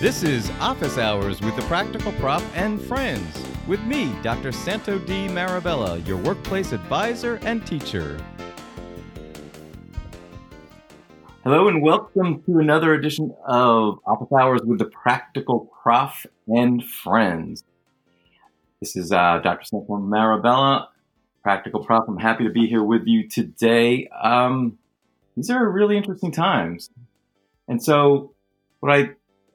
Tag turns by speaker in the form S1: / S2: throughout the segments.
S1: This is Office Hours with the Practical Prof and Friends, with me, Dr. Santo D. Marabella, your workplace advisor and teacher. Hello, and welcome to another edition of Office Hours with the Practical Prof and Friends. This is uh, Dr. Santo Marabella, Practical Prof. I'm happy to be here with you today. Um, these are really interesting times. And so, what I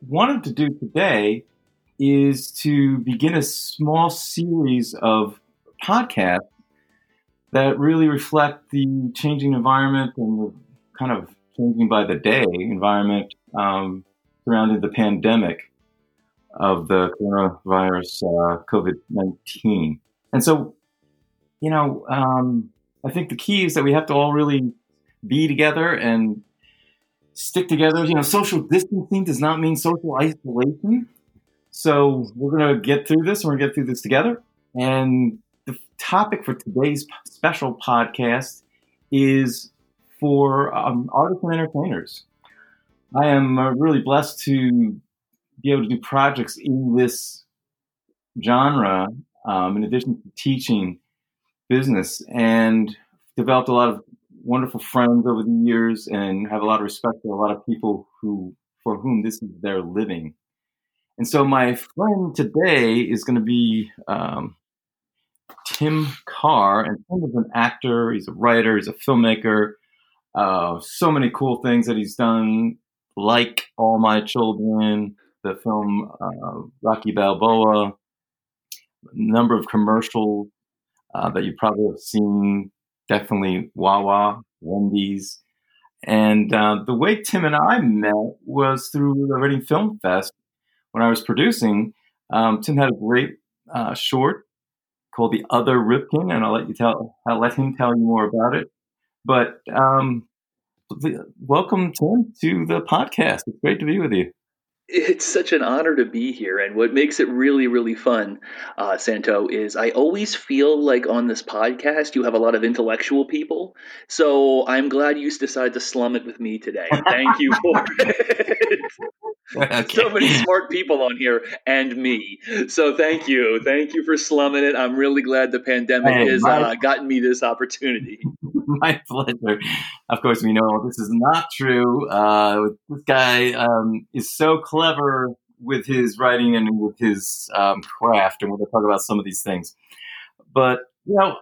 S1: wanted to do today is to begin a small series of podcasts that really reflect the changing environment and the kind of changing by the day environment um, surrounding the pandemic of the coronavirus, uh, COVID 19. And so, you know, um, I think the key is that we have to all really be together and stick together. You know, social distancing does not mean social isolation. So we're going to get through this and we're going to get through this together. And the topic for today's special podcast is for um, artists and entertainers. I am uh, really blessed to be able to do projects in this genre, um, in addition to teaching business, and developed a lot of wonderful friends over the years and have a lot of respect for a lot of people who for whom this is their living. And so my friend today is going to be um, Tim Carr, and Tim is an actor. He's a writer. He's a filmmaker. Uh, so many cool things that he's done, like All My Children, the film uh, Rocky Balboa, a number of commercials uh, that you probably have seen definitely Wawa, Wendy's. And uh, the way Tim and I met was through the Reading Film Fest when I was producing. Um, Tim had a great uh, short called "The Other Ripken, and I'll let you tell. I'll let him tell you more about it. But um, welcome, Tim, to the podcast. It's great to be with you
S2: it's such an honor to be here and what makes it really really fun uh, santo is i always feel like on this podcast you have a lot of intellectual people. So i'm glad you decided to slum it with me today. Thank you for it okay. so many smart people on here and me so thank you thank you for slumming it i'm really glad the pandemic hey, has my, uh, gotten me this opportunity
S1: my pleasure of course we know this is not true uh, this guy um, is so clever with his writing and with his um, craft, and we're going to talk about some of these things. But you know,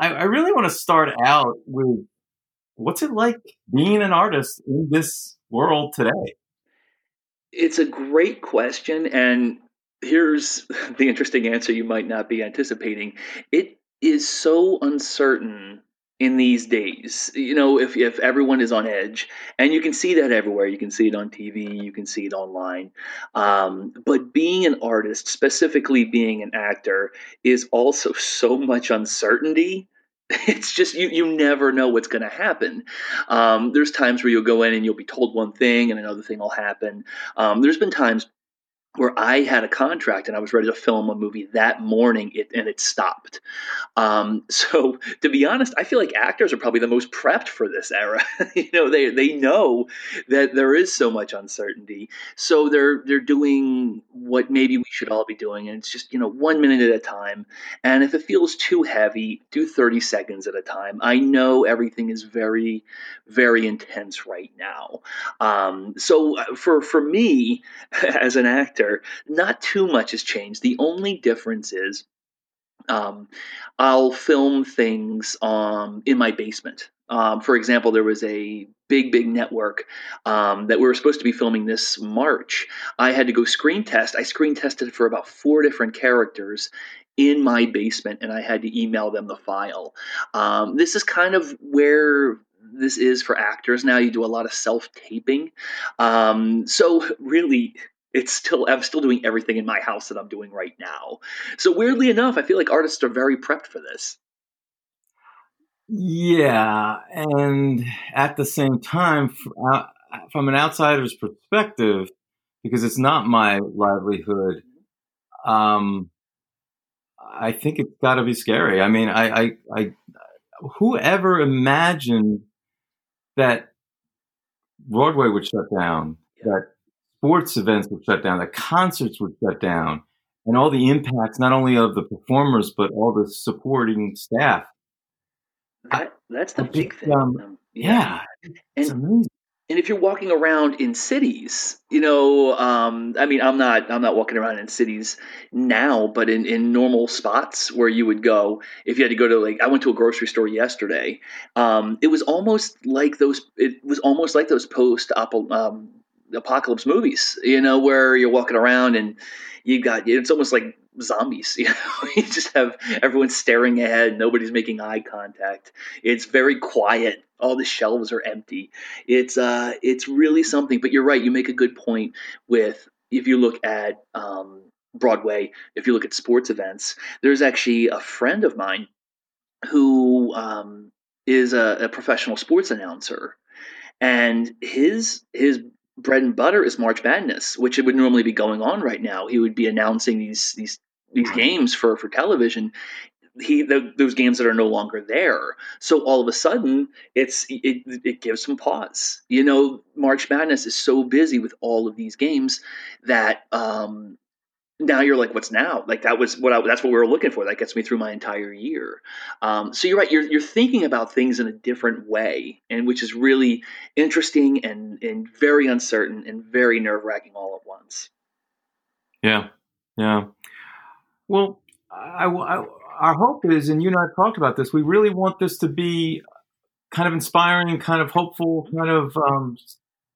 S1: I, I really want to start out with what's it like being an artist in this world today.
S2: It's a great question, and here's the interesting answer you might not be anticipating. It is so uncertain in these days. You know if, if everyone is on edge and you can see that everywhere. You can see it on tv you can see it online. Um, but being an artist specifically being an actor is also so much uncertainty it's just you you never know what's going to happen. Um, there's times where you'll go in and you'll be told one thing and another thing will happen. Um, there's been times where I had a contract and I was ready to film a movie that morning, it, and it stopped. Um, so, to be honest, I feel like actors are probably the most prepped for this era. you know, they they know that there is so much uncertainty, so they're they're doing what maybe we should all be doing, and it's just you know one minute at a time. And if it feels too heavy, do thirty seconds at a time. I know everything is very very intense right now. Um, so uh, for for me as an actor not too much has changed. The only difference is um, I'll film things um, in my basement. Um, for example, there was a big, big network um, that we were supposed to be filming this March. I had to go screen test. I screen tested for about four different characters in my basement, and I had to email them the file. Um, this is kind of where this is for actors now. You do a lot of self taping. Um, so, really, it's still I'm still doing everything in my house that I'm doing right now. So weirdly enough, I feel like artists are very prepped for this.
S1: Yeah, and at the same time, from an outsider's perspective, because it's not my livelihood, um, I think it's got to be scary. I mean, I, I, I, whoever imagined that Broadway would shut down, yeah. that sports events were shut down, the concerts were shut down, and all the impacts not only of the performers but all the supporting staff.
S2: That, that's the big thing.
S1: Um, yeah, yeah, it's
S2: and,
S1: amazing
S2: and if you're walking around in cities you know um, i mean i'm not i'm not walking around in cities now but in, in normal spots where you would go if you had to go to like i went to a grocery store yesterday um, it was almost like those it was almost like those post um, apocalypse movies you know where you're walking around and you've got it's almost like zombies. You know, you just have everyone staring ahead. Nobody's making eye contact. It's very quiet. All the shelves are empty. It's uh, it's really something. But you're right. You make a good point with if you look at um, Broadway, if you look at sports events. There's actually a friend of mine who um, is a, a professional sports announcer, and his his bread and butter is March Madness, which it would normally be going on right now. He would be announcing these these these games for for television. He the, those games that are no longer there. So all of a sudden it's it, it gives some pause. You know march madness is so busy with all of these games that um now you're like what's now? Like that was what I, that's what we were looking for. That gets me through my entire year. Um, so you're right you're, you're thinking about things in a different way and which is really interesting and and very uncertain and very nerve-wracking all at once.
S1: Yeah yeah. Well, I, I, our hope is, and you and I talked about this, we really want this to be kind of inspiring, kind of hopeful, kind of um,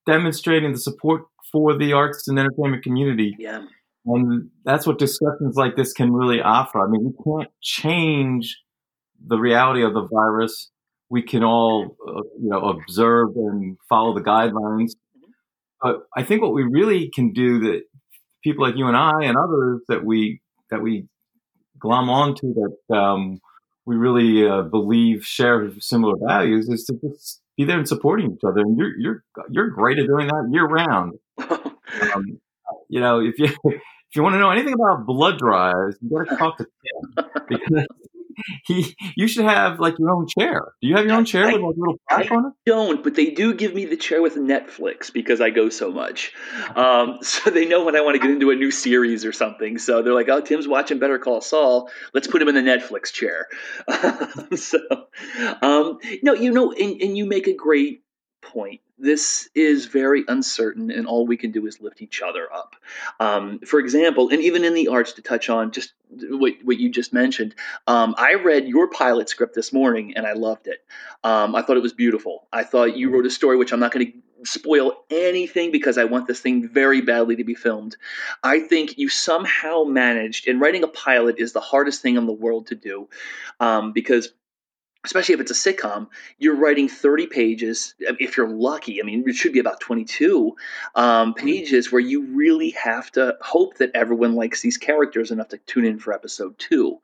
S1: demonstrating the support for the arts and entertainment community.
S2: Yeah.
S1: And that's what discussions like this can really offer. I mean, we can't change the reality of the virus. We can all, uh, you know, observe and follow the guidelines. Mm-hmm. But I think what we really can do that people like you and I and others that we that we glom onto that um, we really uh, believe share similar values is to just be there and supporting each other. And you're you're you're great at doing that year round. um, you know, if you if you want to know anything about blood drives, you got to talk to Tim because he, you should have like your own chair. Do you have your own chair I, with like a little plaque on it?
S2: Don't, but they do give me the chair with Netflix because I go so much. Um, so they know when I want to get into a new series or something. So they're like, "Oh, Tim's watching Better Call Saul. Let's put him in the Netflix chair." so, um, no, you know, and, and you make a great point this is very uncertain, and all we can do is lift each other up. Um, for example, and even in the arts, to touch on just what, what you just mentioned, um, I read your pilot script this morning and I loved it. Um, I thought it was beautiful. I thought you wrote a story, which I'm not going to spoil anything because I want this thing very badly to be filmed. I think you somehow managed, and writing a pilot is the hardest thing in the world to do um, because especially if it's a sitcom, you're writing 30 pages. If you're lucky, I mean, it should be about 22 um, mm-hmm. pages where you really have to hope that everyone likes these characters enough to tune in for episode two.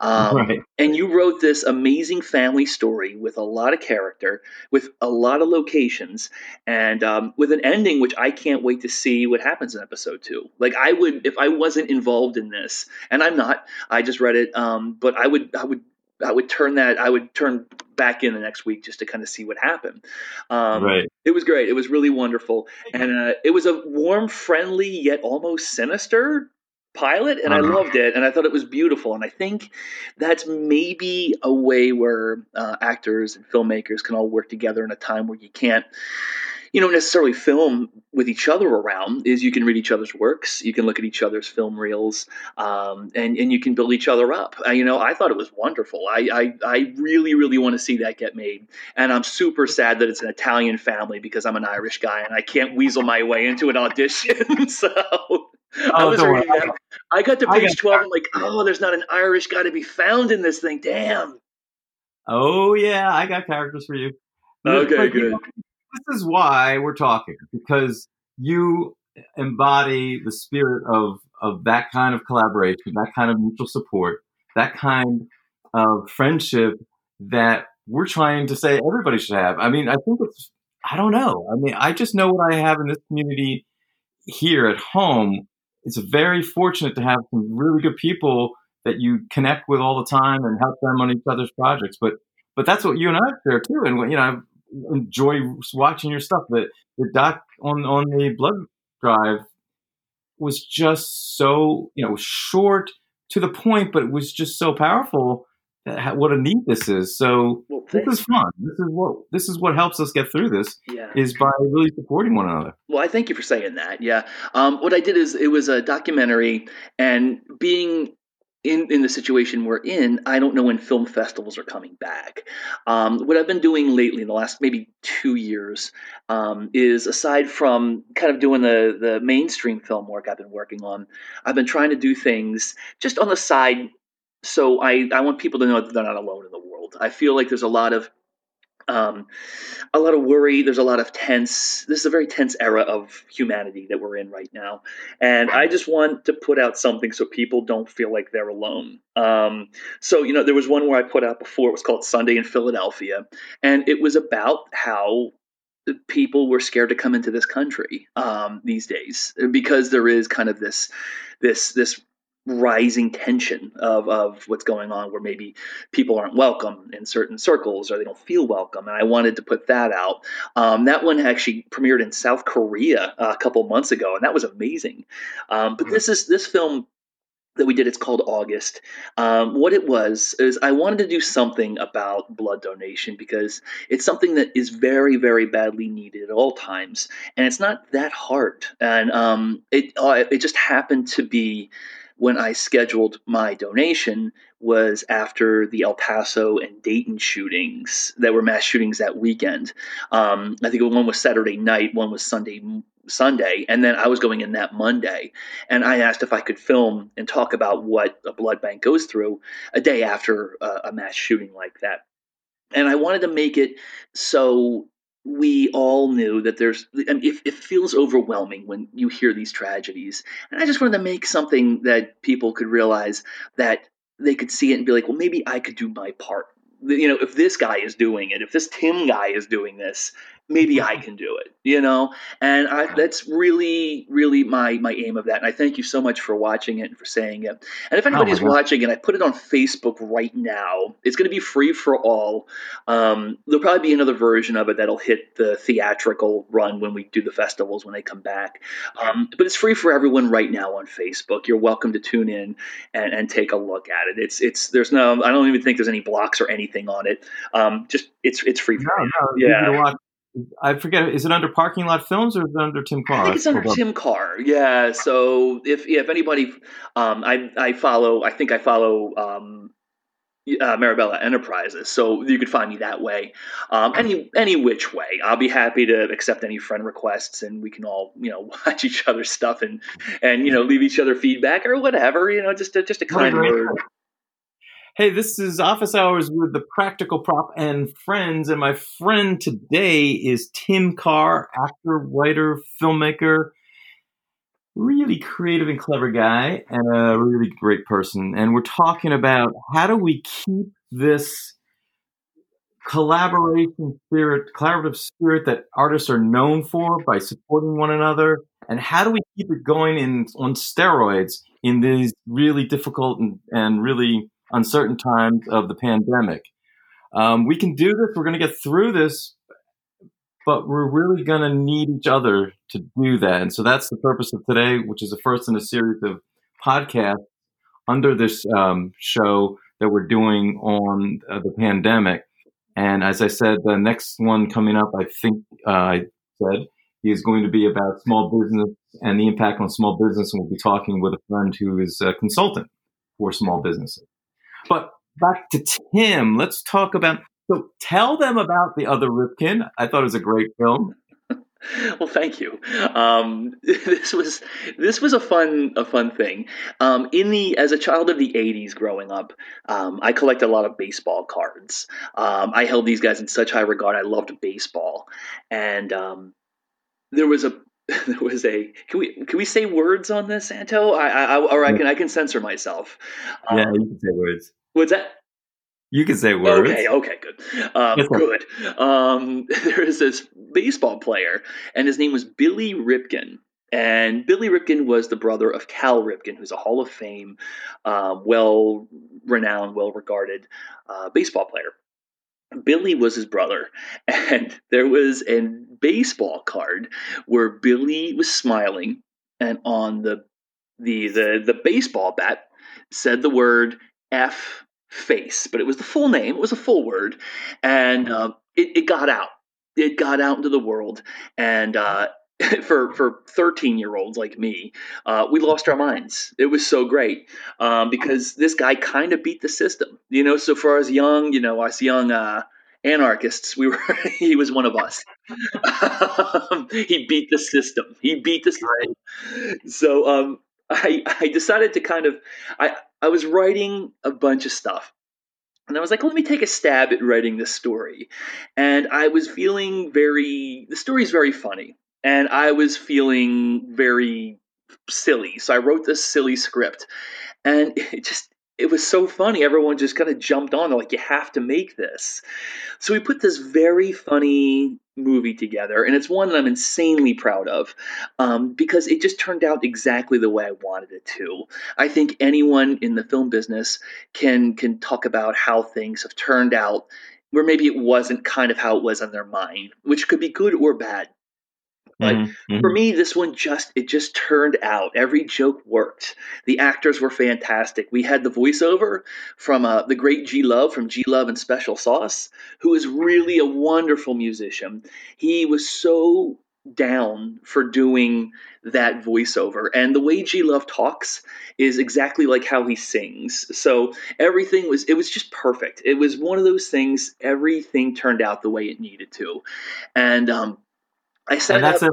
S2: Um, right. And you wrote this amazing family story with a lot of character, with a lot of locations, and um, with an ending which I can't wait to see what happens in episode two. Like I would, if I wasn't involved in this, and I'm not, I just read it, um, but I would, I would I would turn that I would turn back in the next week just to kind of see what happened. Um, right. It was great. It was really wonderful, and uh, it was a warm, friendly yet almost sinister pilot, and uh-huh. I loved it, and I thought it was beautiful. And I think that's maybe a way where uh, actors and filmmakers can all work together in a time where you can't you don't necessarily film with each other around is you can read each other's works you can look at each other's film reels um, and, and you can build each other up uh, you know i thought it was wonderful I, I, I really really want to see that get made and i'm super sad that it's an italian family because i'm an irish guy and i can't weasel my way into an audition so oh, I was reading that. I got to page 12. I'm like, oh, there's not an Irish guy to be found in this thing. Damn.
S1: Oh, yeah. I got characters for you.
S2: Okay, good. You know,
S1: this is why we're talking because you embody the spirit of of that kind of collaboration, that kind of mutual support, that kind of friendship that we're trying to say everybody should have. I mean, I think it's I don't know. I mean, I just know what I have in this community here at home. It's very fortunate to have some really good people that you connect with all the time and help them on each other's projects. But but that's what you and I share too. And you know, enjoy watching your stuff. The the doc on on the blood Drive was just so you know short to the point, but it was just so powerful. That, what a need this is. So well, this is fun. This is what this is what helps us get through this. Yeah. is by really supporting one another.
S2: Well, I thank you for saying that. Yeah. Um, what I did is it was a documentary, and being in, in the situation we're in, I don't know when film festivals are coming back. Um, what I've been doing lately in the last maybe two years um, is aside from kind of doing the, the mainstream film work I've been working on, I've been trying to do things just on the side. So I, I want people to know that they're not alone in the world. I feel like there's a lot of um, a lot of worry. There's a lot of tense. This is a very tense era of humanity that we're in right now, and I just want to put out something so people don't feel like they're alone. Um, so you know, there was one where I put out before. It was called Sunday in Philadelphia, and it was about how people were scared to come into this country um, these days because there is kind of this this this rising tension of, of what's going on where maybe people aren't welcome in certain circles or they don't feel welcome. And i wanted to put that out. Um, that one actually premiered in south korea a couple months ago and that was amazing. Um, but this is this film that we did it's called august. Um, what it was is i wanted to do something about blood donation because it's something that is very very badly needed at all times and it's not that hard. And um, it, uh, it just happened to be when I scheduled my donation was after the El Paso and Dayton shootings that were mass shootings that weekend. Um, I think one was Saturday night, one was Sunday Sunday, and then I was going in that Monday. And I asked if I could film and talk about what a blood bank goes through a day after a, a mass shooting like that. And I wanted to make it so we all knew that there's I mean, it, it, feels overwhelming when you hear these tragedies. And i just wanted to make something that people could realize that they could see it and be like well maybe i could do my part. You know if this guy is doing it if this tim guy is doing this maybe I can do it, you know? And I, that's really, really my, my aim of that. And I thank you so much for watching it and for saying it. And if anybody's oh, watching it, I put it on Facebook right now. It's going to be free for all. Um, there'll probably be another version of it that'll hit the theatrical run when we do the festivals when they come back. Um, but it's free for everyone right now on Facebook. You're welcome to tune in and, and take a look at it. It's, it's, there's no, I don't even think there's any blocks or anything on it. Um, just, it's, it's free.
S1: No, no, yeah. I forget. Is it under Parking Lot Films or is it under Tim Carr?
S2: I think it's under Tim Carr. Yeah. So if if anybody, um, I I follow. I think I follow um, uh, Marabella Enterprises, so you could find me that way. Um, any any which way, I'll be happy to accept any friend requests, and we can all you know watch each other's stuff and and you know leave each other feedback or whatever. You know, just a, just a kind word.
S1: Hey, this is Office Hours with the Practical Prof and friends, and my friend today is Tim Carr, actor, writer, filmmaker, really creative and clever guy, and a really great person. And we're talking about how do we keep this collaboration spirit, collaborative spirit that artists are known for by supporting one another, and how do we keep it going in on steroids in these really difficult and, and really uncertain times of the pandemic. Um, we can do this. We're going to get through this, but we're really going to need each other to do that. And so that's the purpose of today, which is the first in a series of podcasts under this um, show that we're doing on uh, the pandemic. And as I said, the next one coming up, I think uh, I said, is going to be about small business and the impact on small business. And we'll be talking with a friend who is a consultant for small businesses. But back to Tim, let's talk about. So tell them about the other Ripken. I thought it was a great film.
S2: well, thank you. Um, this was this was a fun a fun thing. Um, in the as a child of the '80s, growing up, um, I collected a lot of baseball cards. Um, I held these guys in such high regard. I loved baseball, and um, there was a there was a can we can we say words on this, Santo? I, I or I can I can censor myself.
S1: Um, yeah, you can say words.
S2: What's that?
S1: You can say words.
S2: Okay, okay, good. Um, good. Um, there is this baseball player, and his name was Billy Ripken. And Billy Ripken was the brother of Cal Ripken, who's a Hall of Fame, uh, well renowned, well regarded uh, baseball player. Billy was his brother, and there was a baseball card where Billy was smiling, and on the the the, the baseball bat said the word F face, but it was the full name. It was a full word, and uh, it, it got out. It got out into the world, and uh, for for 13 year olds like me, uh, we lost our minds. It was so great um, because this guy kind of beat the system, you know. So for us young, you know, us young uh, anarchists, we were he was one of us. he beat the system. He beat the system. So um, I I decided to kind of I I was writing a bunch of stuff and I was like, let me take a stab at writing this story. And I was feeling very, the story is very funny and I was feeling very silly. So I wrote this silly script, and it just it was so funny. Everyone just kind of jumped on. They're like, "You have to make this." So we put this very funny movie together, and it's one that I'm insanely proud of um, because it just turned out exactly the way I wanted it to. I think anyone in the film business can can talk about how things have turned out where maybe it wasn't kind of how it was on their mind, which could be good or bad. But mm-hmm. for me, this one just it just turned out. Every joke worked. The actors were fantastic. We had the voiceover from uh, the great G Love from G Love and Special Sauce, who is really a wonderful musician. He was so down for doing that voiceover. And the way G Love talks is exactly like how he sings. So everything was, it was just perfect. It was one of those things, everything turned out the way it needed to. And um, I said
S1: that's up,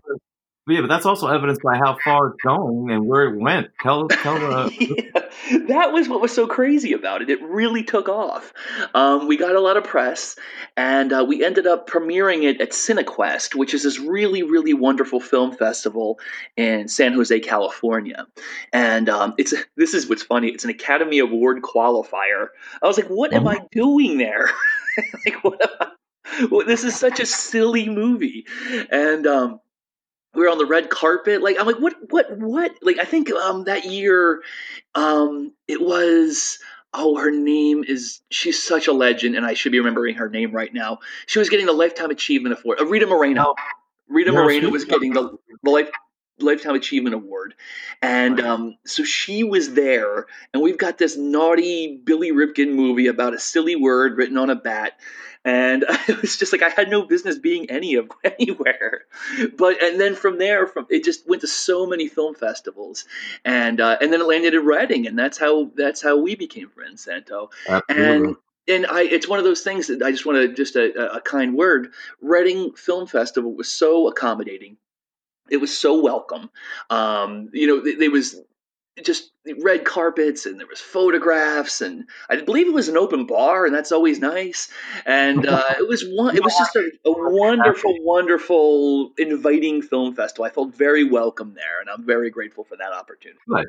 S1: yeah, but that's also evidence by how far it's going and where it went. Tell, tell the.
S2: yeah, that was what was so crazy about it. It really took off. Um, we got a lot of press, and uh, we ended up premiering it at Cinequest, which is this really, really wonderful film festival in San Jose, California. And um, it's this is what's funny. It's an Academy Award qualifier. I was like, what am I doing there? like, what? Am I, well, this is such a silly movie, and um, we were on the red carpet. Like I'm like, what, what, what? Like I think um, that year, um, it was. Oh, her name is. She's such a legend, and I should be remembering her name right now. She was getting the Lifetime Achievement Award. Uh, Rita Moreno. Rita Moreno was getting the the life, Lifetime Achievement Award. And um, so she was there, and we've got this naughty Billy Ripken movie about a silly word written on a bat and it was just like I had no business being any of anywhere. But and then from there, from it just went to so many film festivals, and uh, and then it landed in Reading, and that's how that's how we became friends, Santo. Absolutely. And and I, it's one of those things that I just want to just a, a kind word. Reading Film Festival was so accommodating it was so welcome. Um, you know, there was just red carpets and there was photographs and I believe it was an open bar and that's always nice. And uh, it was one. It was just a, a, wonderful, wonderful, inviting film festival. I felt very welcome there, and I'm very grateful for that opportunity.
S1: Good,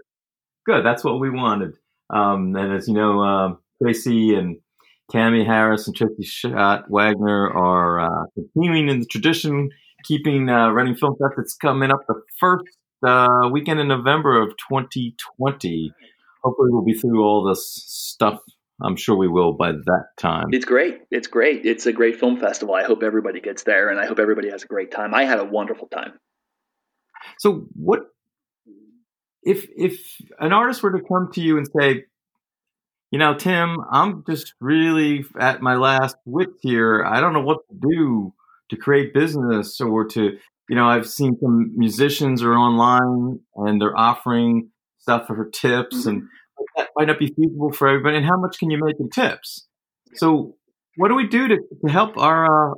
S1: good. That's what we wanted. Um, and as you know, uh, Tracy and Tammy Harris and Tracy Schott Wagner are uh, continuing in the tradition, keeping uh, running film fest. It's coming up the first uh, weekend in November of 2020. Hopefully, we'll be through all this stuff. I'm sure we will by that time.
S2: It's great. It's great. It's a great film festival. I hope everybody gets there, and I hope everybody has a great time. I had a wonderful time.
S1: So, what if if an artist were to come to you and say, you know, Tim, I'm just really at my last wits here. I don't know what to do to create business or to you know, I've seen some musicians are online and they're offering stuff for tips, mm-hmm. and that might not be feasible for everybody. And how much can you make in tips? So, what do we do to, to help our uh,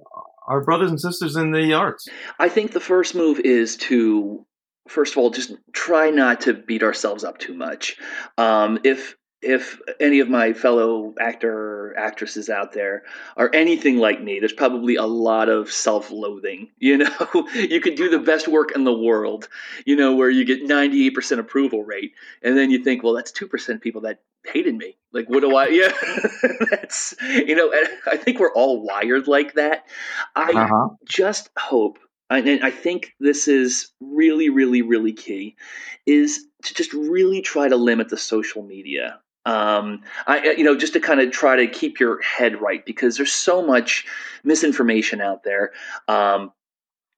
S1: our brothers and sisters in the arts?
S2: I think the first move is to first of all just try not to beat ourselves up too much. Um, if if any of my fellow actor actresses out there are anything like me, there's probably a lot of self-loathing. You know, you could do the best work in the world, you know, where you get 98% approval rate, and then you think, well, that's two percent people that hated me. Like, what do I? Yeah, that's you know, I think we're all wired like that. I uh-huh. just hope and I think this is really, really, really key, is to just really try to limit the social media Um, I, you know, just to kind of try to keep your head right because there's so much misinformation out there. Um,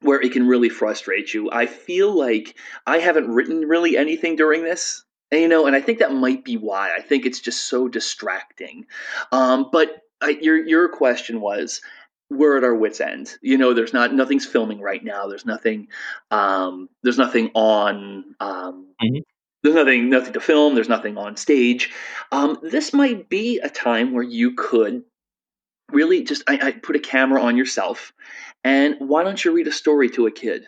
S2: where it can really frustrate you. I feel like I haven't written really anything during this. And, you know, and I think that might be why. I think it's just so distracting. Um, but I, your your question was, we're at our wits end. You know, there's not nothing's filming right now. There's nothing. Um, there's nothing on. Um, mm-hmm. There's nothing nothing to film. There's nothing on stage. Um, this might be a time where you could really just I, I put a camera on yourself, and why don't you read a story to a kid?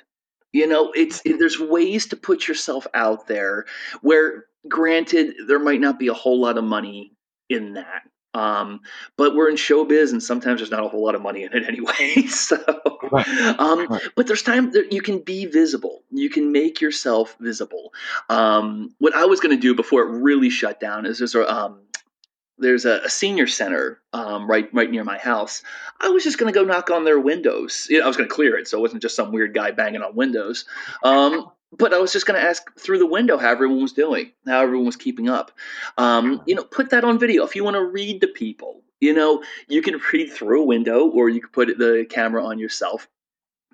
S2: You know, it's it, there's ways to put yourself out there where granted there might not be a whole lot of money in that um, but we're in showbiz, and sometimes there's not a whole lot of money in it anyway. so, um, but there's time that you can be visible. You can make yourself visible. Um, what I was going to do before it really shut down is there's a um, there's a, a, senior center um, right right near my house. I was just going to go knock on their windows. I was going to clear it, so it wasn't just some weird guy banging on windows. But I was just going to ask through the window how everyone was doing, how everyone was keeping up. Um, you know, put that on video. If you want to read to people, you know, you can read through a window or you can put the camera on yourself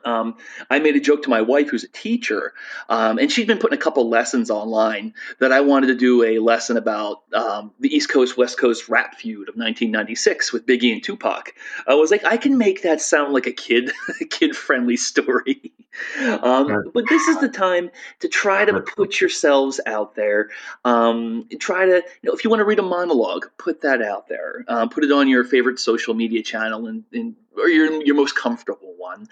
S2: um, I made a joke to my wife, who's a teacher, um, and she'd been putting a couple lessons online that I wanted to do a lesson about um, the East Coast West Coast rap feud of 1996 with Biggie and Tupac. I was like, I can make that sound like a kid, kid friendly story. Um, but this is the time to try to put yourselves out there. Um, try to, you know, if you want to read a monologue, put that out there. Uh, put it on your favorite social media channel and, and or your your most comfortable one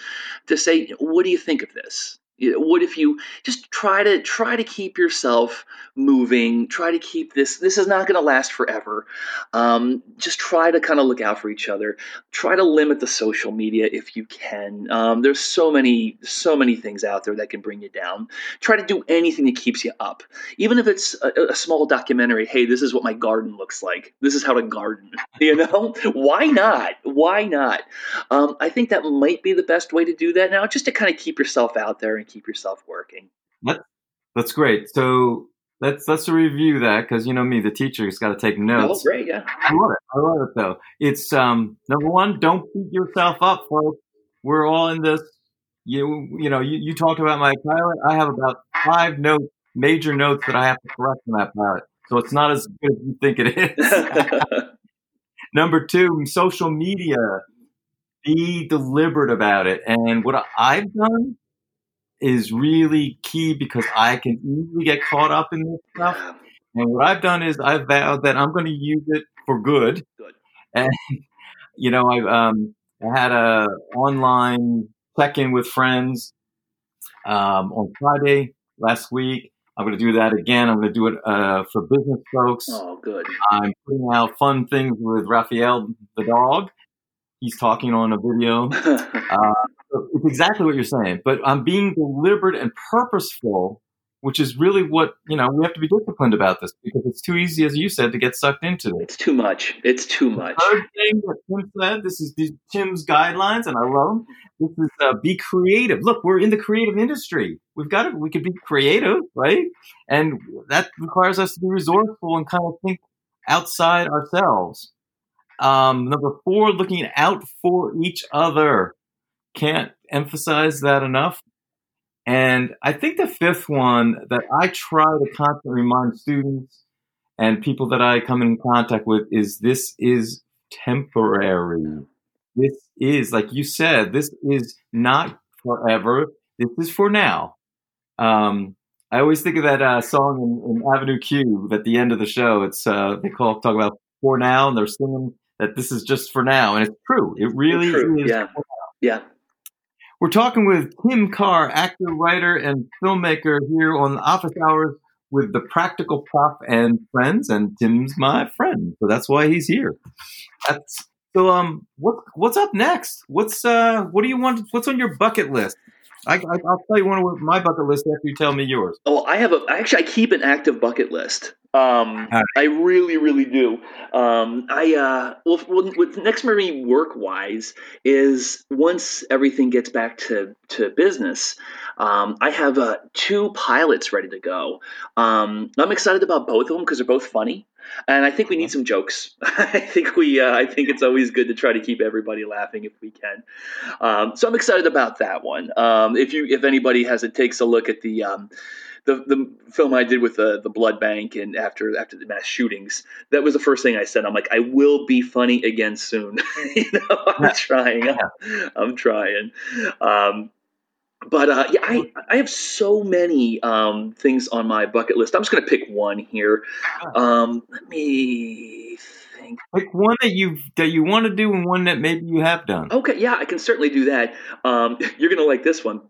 S2: to say what do you think of this what if you just try to try to keep yourself moving try to keep this this is not going to last forever. Um, just try to kind of look out for each other. Try to limit the social media if you can. Um, there's so many so many things out there that can bring you down. Try to do anything that keeps you up. Even if it's a, a small documentary hey this is what my garden looks like. This is how to garden you know? Why not? Why not? Um, i think that might be the best way to do that now just to kind of keep yourself out there and keep yourself working.
S1: That, that's great. So let's let's review that because you know me, the teacher's got to take notes.
S2: Oh, great! Yeah,
S1: I love it. I love it though. It's um number one, don't beat yourself up, folks. We're all in this. You you know you, you talked about my pilot. I have about five notes, major notes that I have to correct in that pilot. So it's not as good as you think it is. number two, social media. Be deliberate about it. And what I've done is really key because I can easily get caught up in this stuff. And what I've done is I've vowed that I'm going to use it for good. Good. And you know, I've um, I had a online check in with friends um, on Friday last week. I'm going to do that again. I'm going to do it uh, for business folks.
S2: Oh, good.
S1: I'm putting out fun things with Raphael the dog. He's talking on a video. uh, it's exactly what you're saying, but I'm being deliberate and purposeful, which is really what you know. We have to be disciplined about this because it's too easy, as you said, to get sucked into it.
S2: It's too much. It's too much.
S1: The third thing that Tim said. This is Tim's guidelines, and I love them. This is uh, be creative. Look, we're in the creative industry. We've got to. We could be creative, right? And that requires us to be resourceful and kind of think outside ourselves. Um, number four, looking out for each other can't emphasize that enough. And I think the fifth one that I try to constantly remind students and people that I come in contact with is this is temporary. This is, like you said, this is not forever. This is for now. Um, I always think of that uh, song in, in, Avenue Q at the end of the show. It's uh, they call talk about for now, and they're singing that this is just for now, and it's true. It really true. is.
S2: Yeah. Yeah.
S1: We're talking with Tim Carr, actor, writer, and filmmaker here on Office Hours with the Practical Prof and friends, and Tim's my friend, so that's why he's here. That's so. Um, what what's up next? What's uh, what do you want? What's on your bucket list? I, will tell you one of my bucket list after you tell me yours.
S2: Oh, I have a. Actually, I keep an active bucket list. Um, right. I really, really do. Um, I uh, well, with next for me work wise is once everything gets back to to business, um, I have uh, two pilots ready to go. Um, I'm excited about both of them because they're both funny. And I think we need some jokes. I think we, uh, I think it's always good to try to keep everybody laughing if we can. Um, so I'm excited about that one. Um, if you, if anybody has it, takes a look at the. Um, the, the film I did with the, the blood bank and after after the mass shootings, that was the first thing I said. I'm like, I will be funny again soon. you know, I'm trying. I'm, I'm trying. Um, but uh, yeah, I, I have so many um, things on my bucket list. I'm just going to pick one here. Um, let me think.
S1: Pick one that you that you want to do, and one that maybe you have done.
S2: Okay, yeah, I can certainly do that. Um, you're going to like this one.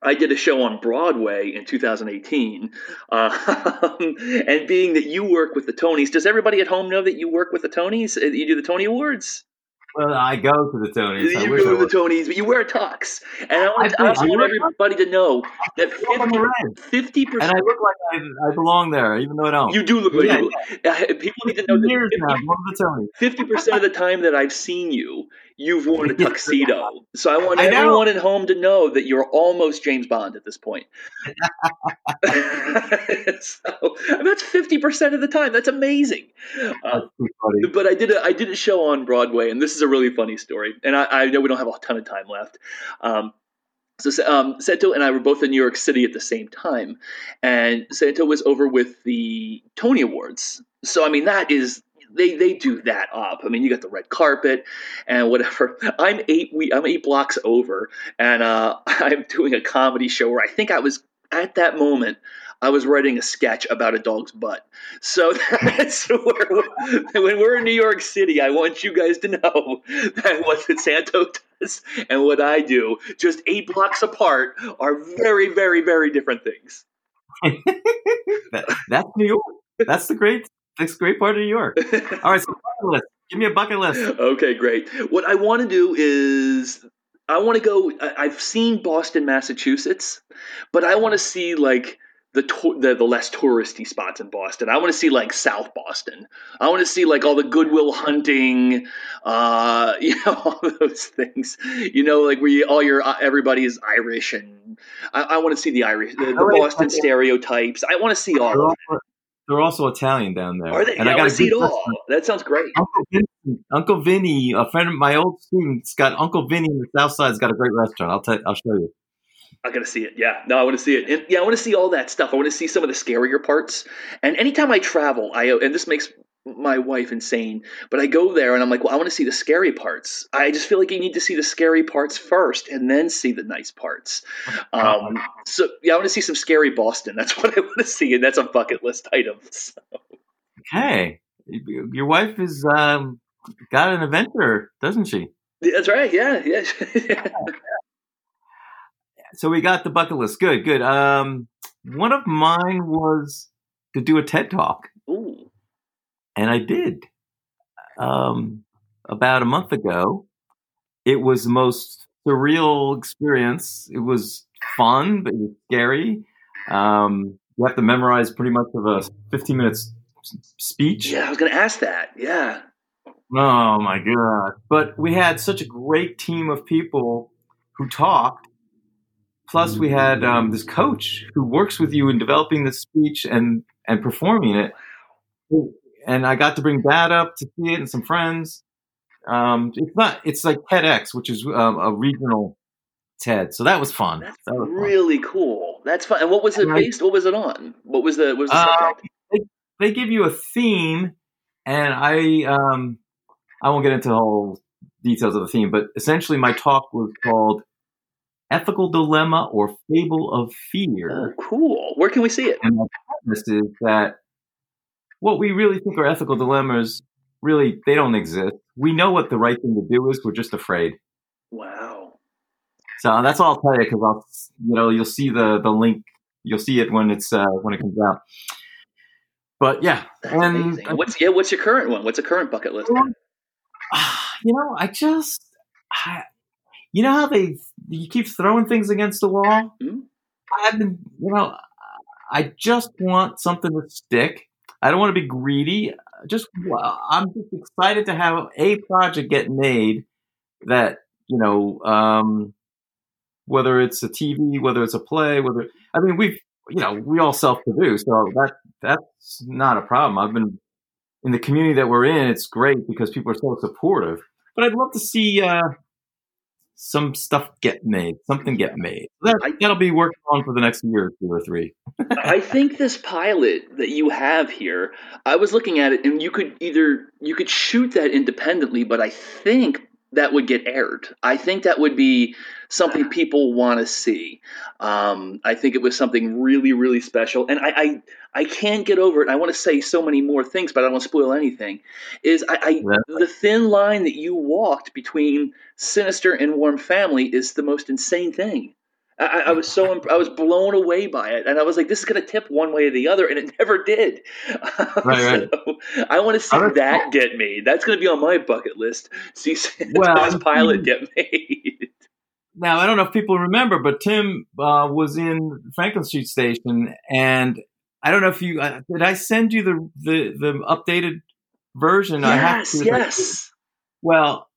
S2: I did a show on Broadway in 2018, uh, and being that you work with the Tonys, does everybody at home know that you work with the Tonys? Uh, you do the Tony Awards.
S1: Well, I go to the Tonys.
S2: You go to the Tonys, but you wear tux. And I want, I, I want everybody to know that 50 percent.
S1: And I look like I, I, belong there, even though I don't.
S2: You do look like yeah. you. Uh, people need to know that.
S1: Years that
S2: 50 percent of the time that I've seen you, you've worn a tuxedo. so I want I everyone at home to know that you're almost James Bond at this point. so that's fifty percent of the time. That's amazing. Uh, but I did a I did a show on Broadway, and this is a really funny story. And I, I know we don't have a ton of time left. Um, so um, Santo and I were both in New York City at the same time, and Santo was over with the Tony Awards. So I mean, that is they they do that up. I mean, you got the red carpet and whatever. I'm eight we I'm eight blocks over, and uh, I'm doing a comedy show where I think I was at that moment. I was writing a sketch about a dog's butt. So that's where, when we're in New York City, I want you guys to know that what Santo does and what I do, just eight blocks apart, are very, very, very different things.
S1: that, that's New York. That's the great that's a great part of New York. All right, so bucket list. Give me a bucket list.
S2: Okay, great. What I want to do is I want to go. I've seen Boston, Massachusetts, but I want to see like the, the the less touristy spots in Boston. I want to see like South Boston. I want to see like all the Goodwill Hunting, uh, you know, all those things. You know, like where you, all your uh, everybody is Irish, and I, I want to see the Irish, the, the Boston stereotypes. I want to see all of that.
S1: They're also Italian down there.
S2: Are they? And yeah, I got to see it all. That sounds great.
S1: Uncle Vinny, Uncle Vinny, a friend of my old students, got Uncle Vinny in the South Side's got a great restaurant. I'll tell. I'll show you.
S2: I gotta see it. Yeah, no, I want to see it. And, yeah, I want to see all that stuff. I want to see some of the scarier parts. And anytime I travel, I and this makes my wife insane. But I go there and I'm like, well, I want to see the scary parts. I just feel like you need to see the scary parts first and then see the nice parts. Um, so yeah, I want to see some scary Boston. That's what I want to see, and that's a bucket list item. So.
S1: Okay, your wife is um, got an adventure, doesn't she?
S2: That's right. Yeah, yeah.
S1: so we got the bucket list. Good, good. Um, one of mine was to do a TED talk.
S2: Ooh
S1: and I did. Um, about a month ago, it was the most surreal experience. It was fun, but it was scary. Um, you have to memorize pretty much of a 15 minutes speech.
S2: Yeah, I was going to ask that. Yeah.
S1: Oh my god! But we had such a great team of people who talked. Plus, we had um, this coach who works with you in developing the speech and and performing it and I got to bring Dad up to see it and some friends. Um, it's not. It's like TEDx, which is um, a regional TED. So that was fun.
S2: That's
S1: that was
S2: really
S1: fun.
S2: cool. That's fun. And what was it based? What was it on? What was the what was the uh, subject?
S1: They, they, give you a theme, and I um, I won't get into the whole details of the theme, but essentially my talk was called "Ethical Dilemma or Fable of Fear."
S2: Oh, cool. Where can we see it?
S1: And my premise is that what we really think are ethical dilemmas really they don't exist. We know what the right thing to do is. We're just afraid.
S2: Wow.
S1: So that's all I'll tell you because I'll you know you'll see the the link. You'll see it when it's uh, when it comes out. But yeah,
S2: that's and amazing. what's yeah what's your current one? What's a current bucket list?
S1: You know, I just I, you know how they you keep throwing things against the wall.
S2: Mm-hmm.
S1: I've been you know I just want something to stick I don't want to be greedy. Just I'm just excited to have a project get made that you know, um, whether it's a TV, whether it's a play, whether I mean we've you know we all self produce, so that that's not a problem. I've been in the community that we're in, it's great because people are so supportive. But I'd love to see uh, some stuff get made, something get made. That, that'll be working on for the next year two or three.
S2: I think this pilot that you have here, I was looking at it, and you could either you could shoot that independently, but I think that would get aired. I think that would be something people want to see. Um, I think it was something really, really special, and I, I, I can't get over it. I want to say so many more things, but I don't want to spoil anything. Is I, I yeah. the thin line that you walked between sinister and warm family is the most insane thing. I, I, was so imp- I was blown away by it, and I was like, "This is going to tip one way or the other," and it never did. Right, so right. I want to see that get made. That's going to be on my bucket list. See well, this pilot get made.
S1: Now I don't know if people remember, but Tim uh, was in Franklin Street Station, and I don't know if you uh, did. I send you the the, the updated version.
S2: Yes, I have to, yes.
S1: Well,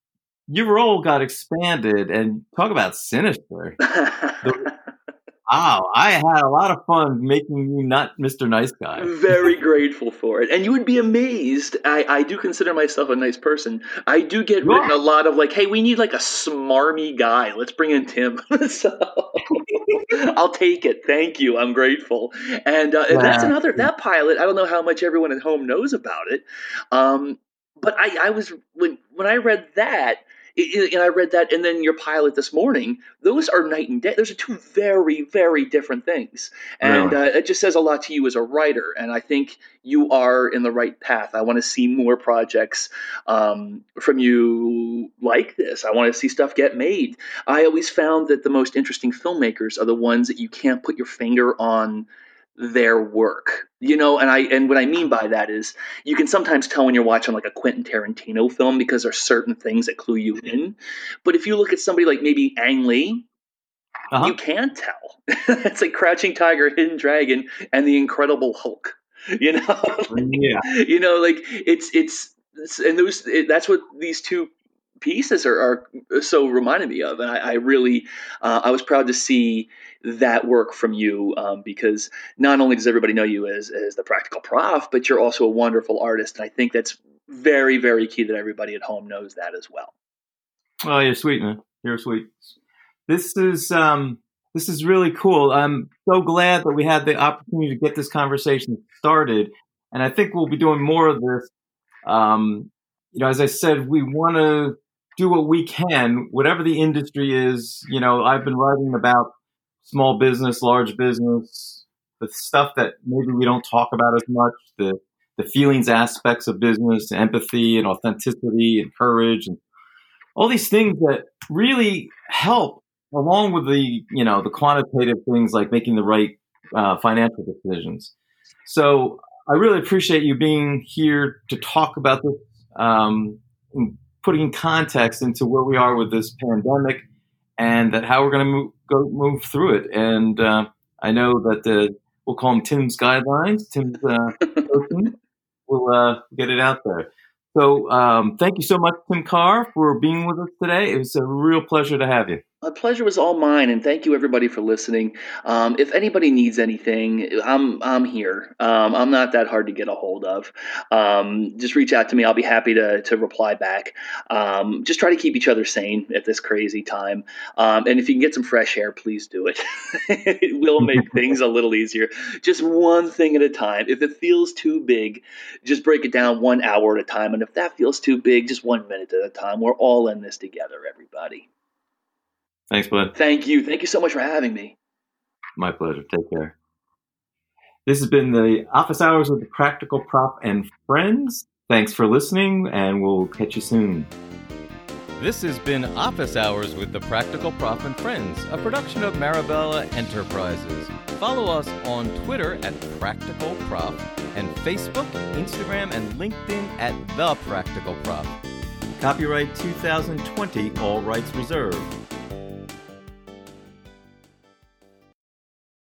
S1: your role got expanded, and talk about sinister. wow, I had a lot of fun making you not Mr. Nice Guy.
S2: Very grateful for it, and you would be amazed. I, I do consider myself a nice person. I do get yeah. written a lot of like, "Hey, we need like a smarmy guy. Let's bring in Tim." so I'll take it. Thank you. I'm grateful. And, uh, and that's another that pilot. I don't know how much everyone at home knows about it. Um, but I, I was when when I read that, and I read that, and then your pilot this morning. Those are night and day. Those are two very, very different things, and really? uh, it just says a lot to you as a writer. And I think you are in the right path. I want to see more projects um, from you like this. I want to see stuff get made. I always found that the most interesting filmmakers are the ones that you can't put your finger on their work you know and i and what i mean by that is you can sometimes tell when you're watching like a quentin tarantino film because there's certain things that clue you in. But if you look at somebody like maybe ang lee uh-huh. you can't tell. It's like crouching tiger hidden dragon and the incredible hulk you know? Yeah. You know like it's it's and those it, that's what these two pieces are, are so reminded me of and i, I really uh, i was proud to see that work from you um, because not only does everybody know you as, as the practical prof, but you're also a wonderful artist. And I think that's very, very key that everybody at home knows that as well.
S1: Oh, you're sweet, man. You're sweet. This is um, this is really cool. I'm so glad that we had the opportunity to get this conversation started, and I think we'll be doing more of this. Um, you know, as I said, we want to do what we can, whatever the industry is. You know, I've been writing about small business, large business, the stuff that maybe we don't talk about as much, the the feelings aspects of business, empathy and authenticity and courage and all these things that really help along with the you know the quantitative things like making the right uh, financial decisions. So I really appreciate you being here to talk about this, um, putting context into where we are with this pandemic and that how we're going to move, go move through it. And uh, I know that the we'll call them Tim's guidelines, Tim's uh. We'll uh, get it out there. So um, thank you so much, Tim Carr, for being with us today. It was a real pleasure to have you.
S2: The pleasure was all mine, and thank you everybody for listening. Um, if anybody needs anything, I'm I'm here. Um, I'm not that hard to get a hold of. Um, just reach out to me. I'll be happy to to reply back. Um, just try to keep each other sane at this crazy time. Um, and if you can get some fresh air, please do it. it will make things a little easier. Just one thing at a time. If it feels too big, just break it down one hour at a time. And if that feels too big, just one minute at a time. We're all in this together, everybody.
S1: Thanks, bud.
S2: Thank you. Thank you so much for having me.
S1: My pleasure. Take care. This has been the Office Hours with the Practical Prof and Friends. Thanks for listening, and we'll catch you soon.
S3: This has been Office Hours with the Practical Prof and Friends, a production of Marabella Enterprises. Follow us on Twitter at Practical Prof and Facebook, Instagram, and LinkedIn at The Practical Prof.
S1: Copyright 2020, all rights reserved.